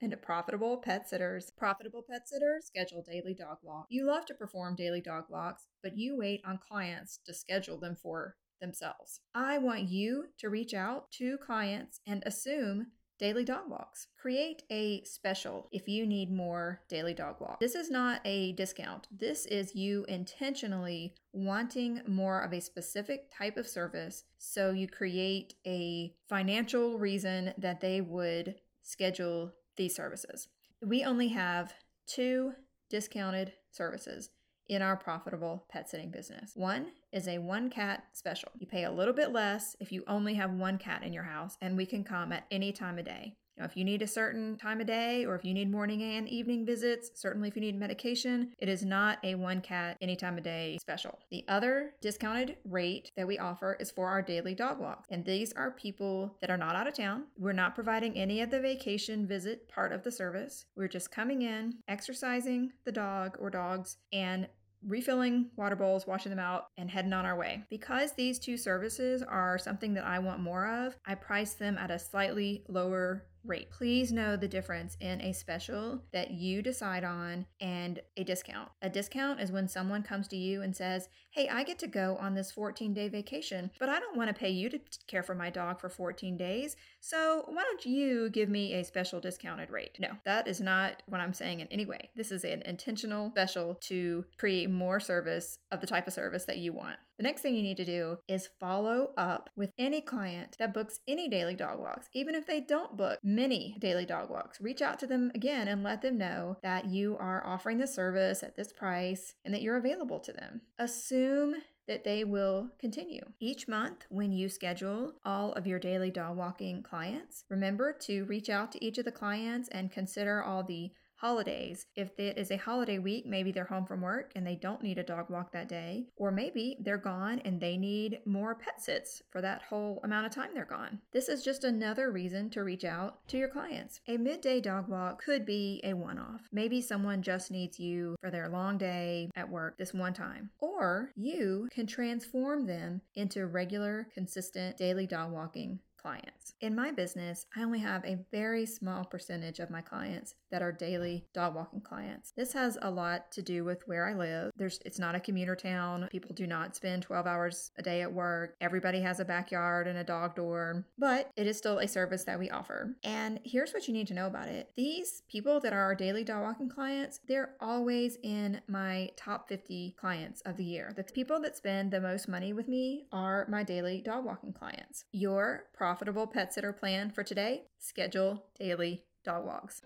into profitable pet sitters. Profitable pet sitters schedule daily dog walks. You love to perform daily dog walks, but you wait on clients to schedule them for themselves. I want you to reach out to clients and assume daily dog walks. Create a special if you need more daily dog walks. This is not a discount. This is you intentionally wanting more of a specific type of service. So you create a financial reason that they would schedule these services. We only have two discounted services in our profitable pet sitting business. One is a one cat special. You pay a little bit less if you only have one cat in your house, and we can come at any time of day. Now, if you need a certain time of day or if you need morning and evening visits, certainly if you need medication, it is not a one cat any time of day special. The other discounted rate that we offer is for our daily dog walks. And these are people that are not out of town. We're not providing any of the vacation visit part of the service. We're just coming in, exercising the dog or dogs, and refilling water bowls, washing them out, and heading on our way. Because these two services are something that I want more of, I price them at a slightly lower rate. Please know the difference in a special that you decide on and a discount. A discount is when someone comes to you and says, Hey, I get to go on this 14 day vacation, but I don't want to pay you to care for my dog for 14 days. So why don't you give me a special discounted rate? No, that is not what I'm saying in any way. This is an intentional special to create more service of the type of service that you want. The next thing you need to do is follow up with any client that books any daily dog walks, even if they don't book many daily dog walks. Reach out to them again and let them know that you are offering the service at this price and that you're available to them. Assume that they will continue. Each month, when you schedule all of your daily dog walking clients, remember to reach out to each of the clients and consider all the holidays. If it is a holiday week, maybe they're home from work and they don't need a dog walk that day, or maybe they're gone and they need more pet sits for that whole amount of time they're gone. This is just another reason to reach out to your clients. A midday dog walk could be a one off. Maybe someone just needs you for their long day at work this one time. Or you can transform them into regular, consistent daily dog walking clients. In my business, I only have a very small percentage of my clients that are daily dog walking clients. This has a lot to do with where I live. There's it's not a commuter town. People do not spend 12 hours a day at work. Everybody has a backyard and a dog door, but it is still a service that we offer. And here's what you need to know about it. These people that are our daily dog walking clients, they're always in my top 50 clients of the year. The people that spend the most money with me are my daily dog walking clients. Your profitable pet sitter plan for today, schedule daily dog walks.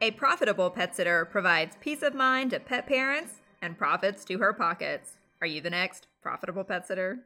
A profitable pet sitter provides peace of mind to pet parents and profits to her pockets. Are you the next profitable pet sitter?